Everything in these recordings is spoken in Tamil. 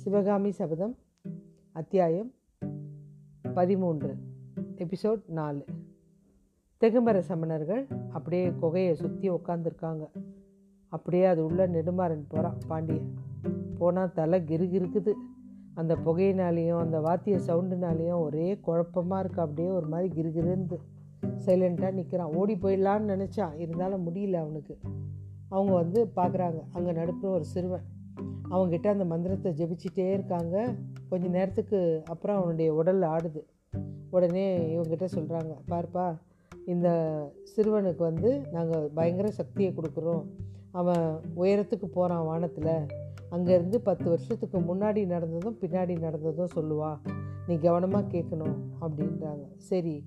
சிவகாமி சபதம் அத்தியாயம் பதிமூன்று எபிசோட் நாலு. தெகுமர சமணர்கள் அப்படியே குகையை சுற்றி உட்காந்துருக்காங்க அப்படியே அது உள்ள நெடுமாறன் போகிறான் பாண்டியன் போனால் தலை கிருகிருக்குது அந்த புகையினாலேயும் அந்த வாத்திய சவுண்டுனாலேயும் ஒரே குழப்பமாக இருக்குது அப்படியே ஒரு மாதிரி கிருகிருந்து சைலண்ட்டாக நிற்கிறான் ஓடி போயிடலான்னு நினச்சான். இருந்தாலும் முடியல அவனுக்கு. அவங்க வந்து பார்க்குறாங்க அங்கே நடுப்புற ஒரு சிறுவன். அவங்ககிட்ட அந்த மந்திரத்தை ஜெபிச்சிட்டே இருக்காங்க. கொஞ்ச நேரத்துக்கு அப்புறம் அவனுடைய உடல் ஆடுது. உடனே இவங்ககிட்ட சொல்கிறாங்க பார்ப்பா இந்த சிறுவனுக்கு வந்து நாங்கள் பயங்கர சக்தியை கொடுக்குறோம். அவன் உயரத்துக்கு போகிறான் வானத்தில். அங்கேருந்து பத்து வருஷத்துக்கு முன்னாடி நடந்ததும் பின்னாடி நடந்ததும் சொல்லுவா. நீ கவனமாக கேட்கணும் அப்படின்றாங்க. சரி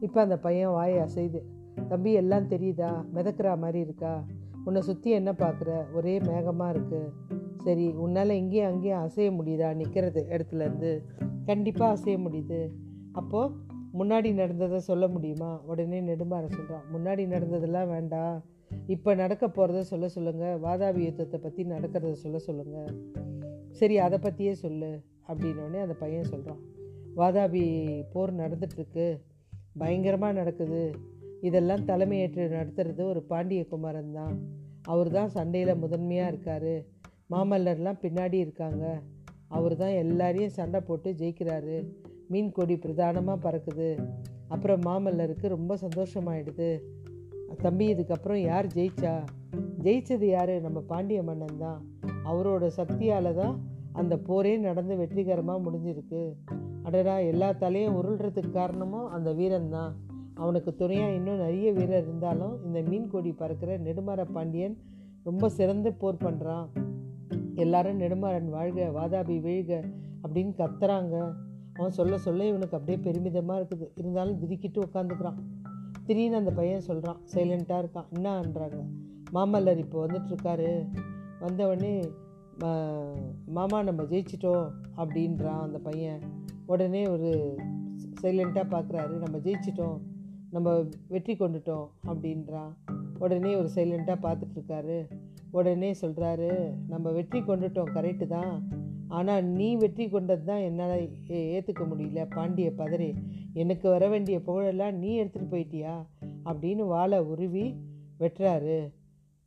இப்போ அந்த பையன் வாயை அசைது தம்பி எல்லாம் தெரியுதா? மிதக்கிற மாதிரி இருக்கா? உன்னை சுற்றி என்ன பார்க்குற ஒரே மேகமாக இருக்குது சரி உன்னால் இங்கேயும் அங்கேயும் அசைய முடியுதா? நிற்கிறது இடத்துலேருந்து கண்டிப்பாக அசைய முடியுது. அப்போது முன்னாடி நடந்ததை சொல்ல முடியுமா? உடனே நெடுமாற சொல்கிறான் முன்னாடி நடந்ததெல்லாம் வேண்டாம். இப்போ நடக்க போகிறத சொல்ல சொல்லுங்கள் வாதாபி யுத்தத்தை பற்றி நடக்கிறத சொல்ல சொல்லுங்கள் சரி அதை பற்றியே சொல்லு. அப்படின்னோடனே அந்த பையன் சொல்கிறான் வாதாபி போர் நடந்துட்டுருக்கு. பயங்கரமாக நடக்குது. இதெல்லாம் தலைமையேற்று நடத்துறது ஒரு பாண்டிய குமாரன் தான். அவர் தான் சண்டையில் முதன்மையாக இருக்கார். மாமல்லர்லாம் பின்னாடி இருக்காங்க. அவர் தான் எல்லாரையும் சண்டை போட்டு ஜெயிக்கிறாரு. மீன் கொடி பிரதானமாக பறக்குது. அப்புறம் மாமல்லருக்கு ரொம்ப சந்தோஷமாயிடுது. தம்பி இதுக்கப்புறம் யார் ஜெயிச்சா? ஜெயிச்சது யார்? நம்ம பாண்டிய மன்னன் தான். அவரோட சக்தியால் தான் அந்த போரே நடந்து வெற்றிகரமாக முடிஞ்சிருக்கு. அடடா எல்லா தலையும் உருள்றதுக்கு காரணமும் அந்த வீரன் தான். அவனுக்கு துணையாக இன்னும் நிறைய வீரர் இருந்தாலும் இந்த மீன் கொடி பறக்கிற நெடுமர பாண்டியன் ரொம்ப சிறந்து போர் பண்ணுறான் எல்லாரும் நெடுமாறன் வாழ்க வாதாபி வீழ்க அப்படின்னு கத்துறாங்க. அவன் சொல்ல சொல்ல இவனுக்கு அப்படியே பெருமிதமாக இருக்குது. இருந்தாலும் விதிக்கிட்டு உட்காந்துக்கிறான் திடீர்னு அந்த பையன் சொல்கிறான் சைலண்ட்டாக இருக்கான். என்னன்றாங்க? மாமல்லர் இப்போ வந்துட்டுருக்காரு வந்தவொடனே மாமா நம்ம ஜெயிச்சிட்டோம் அப்படின்றான் அந்த பையன். உடனே ஒரு சைலண்ட்டாக பார்க்குறாரு நம்ம ஜெயிச்சிட்டோம். நம்ம வெற்றி கொண்டுட்டோம் அப்படின்றான் உடனே ஒரு சைலண்ட்டாக பார்த்துட்ருக்காரு உடனே சொல்கிறாரு நம்ம வெற்றி கொண்டுட்டோம் கரெக்டு தான். ஆனால் நீ வெற்றி கொண்டது தான் என்னால் ஏற்றுக்க முடியல பாண்டிய பதறி. எனக்கு வர வேண்டிய புகழெல்லாம் நீ எடுத்துகிட்டு போயிட்டியா? அப்படின்னு வாழை உருவி வெட்டுறாரு.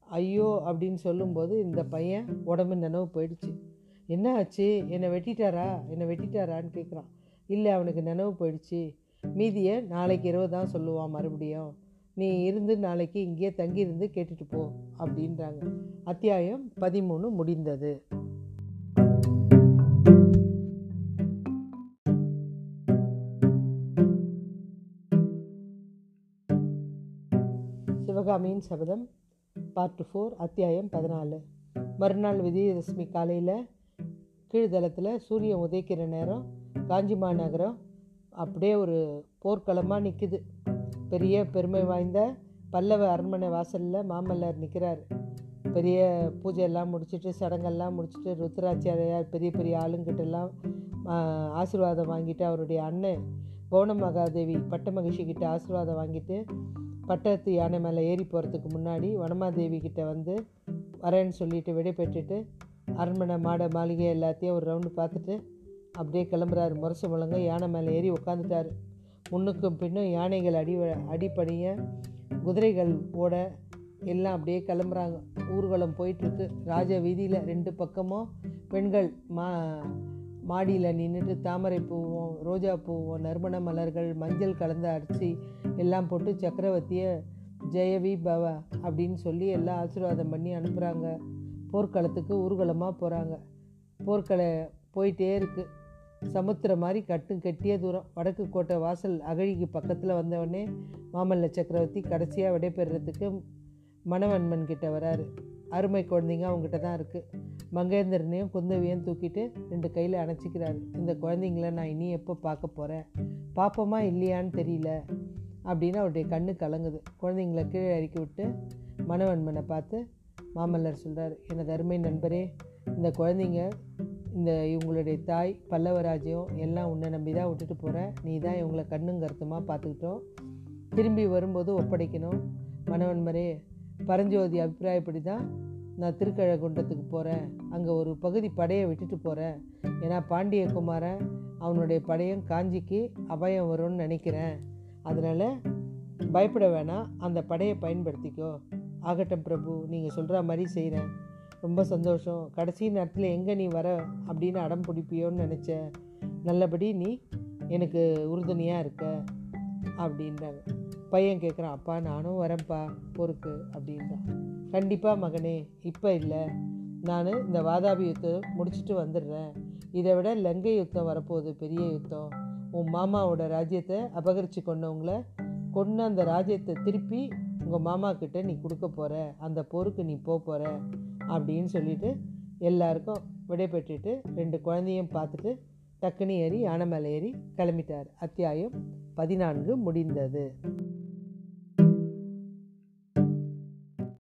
ஐயோ அப்படின்னு சொல்லும்போது இந்த பையன் உடம்பு நினைவு போயிடுச்சு. என்ன ஆச்சு? என்னை வெட்டிட்டாரா? என்னை வெட்டிட்டாரான்னு கேட்குறான் இல்லை அவனுக்கு நினைவு போயிடுச்சு. மீதியை நாளைக்கு இரவு தான் சொல்லுவான் மறுபடியும். நீ இருந்து நாளைக்கு இங்கேயே தங்கியிருந்து கேட்டுட்டு போ அப்படின்றாங்க. அத்தியாயம் பதிமூணு முடிந்தது. சிவகாமியின் சபதம் பார்ட் ஃபோர் அத்தியாயம் பதினாலு. மறுநாள் விஜயதசமி காலையில் கீழ்தளத்தில் சூரியன் உதைக்கிற நேரம் காஞ்சி மாநகரம் அப்படியே ஒரு போர்க்களமாக நிற்குது பெரிய பெருமை வாய்ந்த பல்லவ அரண்மனை வாசலில் மாமல்லர் நிற்கிறார் பெரிய பூஜையெல்லாம் முடிச்சுட்டு சடங்கெல்லாம் முடிச்சுட்டு ருத்ராச்சாரியார் பெரிய பெரிய ஆளுங்கிட்டெல்லாம் ஆசீர்வாதம் வாங்கிட்டு அவருடைய அண்ணன் கௌன மகாதேவி பட்ட மகிழ்ச்சி கிட்ட ஆசீர்வாதம் வாங்கிட்டு பட்டத்து யானை மேலே ஏறி போகிறதுக்கு முன்னாடி வனமாதேவி கிட்ட வந்து வரேன்னு சொல்லிட்டு விடை பெற்றுட்டு அரண்மனை மாட மாளிகை எல்லாத்தையும் ஒரு ரவுண்டு பார்த்துட்டு அப்படியே கிளம்புறாரு. முரசு முழங்க யானை மேலே ஏறி உட்காந்துட்டார் முன்னுக்கும் பின்னும் யானைகள் அடி அடிப்படைய குதிரைகள் ஓட எல்லாம் அப்படியே கிளம்புறாங்க. ஊர்வலம் போயிட்டுருக்கு. ராஜ வீதியில் ரெண்டு பக்கமும் பெண்கள் மா மாடியில் நின்றுட்டு தாமரை பூவும் ரோஜா பூவும் நறுமண மலர்கள் மஞ்சள் கலந்த அரிசி எல்லாம் போட்டு சக்கரவர்த்தியை ஜெயவி பவ அப்படின்னு சொல்லி எல்லாம் ஆசீர்வாதம் பண்ணி அனுப்புகிறாங்க போர்க்களத்துக்கு ஊர்வலமாக போகிறாங்க போர்க்களை போயிட்டே இருக்குது சமுத்திரம் மாதிரி கட்டு கட்டிய தூரம். வடக்கு கோட்டை வாசல் அகழிக்கு பக்கத்தில் வந்தவொடனே மாமல்ல சக்கரவர்த்தி கடைசியாக விடைபெறுறதுக்கு மணவன்மன் கிட்ட வராரு. அருமை குழந்தைங்க அவங்ககிட்ட தான் இருக்குது மங்கேந்திரனையும் குந்தவியும் தூக்கிட்டு ரெண்டு கையில் அணைச்சிக்கிறாரு. இந்த குழந்தைங்கள நான் இனி எப்போ பார்க்க போகிறேன் பார்ப்போமா இல்லையான்னு தெரியல அப்படின்னு அவருடைய கண்ணு கலங்குது. குழந்தைங்கள கீழே இறக்கி விட்டு மணவன்மனை பார்த்து மாமல்லர் சொல்கிறார் எனது அருமை நண்பரே இந்த குழந்தைங்க இந்த இவங்களுடைய தாய் பல்லவராஜ்யம் எல்லாம் உன்னை நம்பி தான் விட்டுட்டு போகிறேன் நீ தான் இவங்களை கண்ணும் கருத்துமாக பார்த்துக்கிட்டோம். திரும்பி வரும்போது ஒப்படைக்கணும். மணவன்மரே பரஞ்சோதி அபிப்பிராயப்படி தான் நான் திருக்கழகுண்டத்துக்கு போகிறேன் அங்கே ஒரு பகுதி படையை விட்டுட்டு போகிறேன் ஏன்னா பாண்டிய குமாரன் அவனுடைய படையும் காஞ்சிக்கு அபாயம் வரும்னு நினைக்கிறேன். அதனால் பயப்பட வேணாம். அந்த படையை பயன்படுத்திக்கோ. ஆகட்டும் பிரபு நீங்கள் சொல்கிற மாதிரி செய்கிறேன் ரொம்ப சந்தோஷம். கடைசி நேரத்தில் எங்கே நீ வர அப்படின்னு அடம் பிடிப்பியோன்னு நினச்சேன் நல்லபடி நீ எனக்கு உறுதுணையாக இருக்க அப்படின்றாங்க. பையன் கேட்குறான் அப்பா நானும் வரேன்ப்பா பொறுக்கு அப்படின்றான். கண்டிப்பாக மகனே இப்போ இல்லை. நான் இந்த வாதாபி யுத்தம் முடிச்சுட்டு வந்துடுறேன். இதை விட லங்கை யுத்தம் வரப்போகுது பெரிய யுத்தம். உன் மாமாவோட ராஜ்யத்தை அபகரித்து கொண்டவங்கள கொண்டு அந்த ராஜ்யத்தை திருப்பி உங்கள் மாமா கிட்ட நீ கொடுக்க போகிற அந்த போருக்கு நீ போக போகிற அப்படின்னு சொல்லிட்டு எல்லாருக்கும் விடைபெற்றுட்டு ரெண்டு குழந்தையும் பார்த்துட்டு டக்குனு ஏறி யானை மேலே ஏறி கிளம்பிட்டார். அத்தியாயம் பதினான்கு முடிந்தது.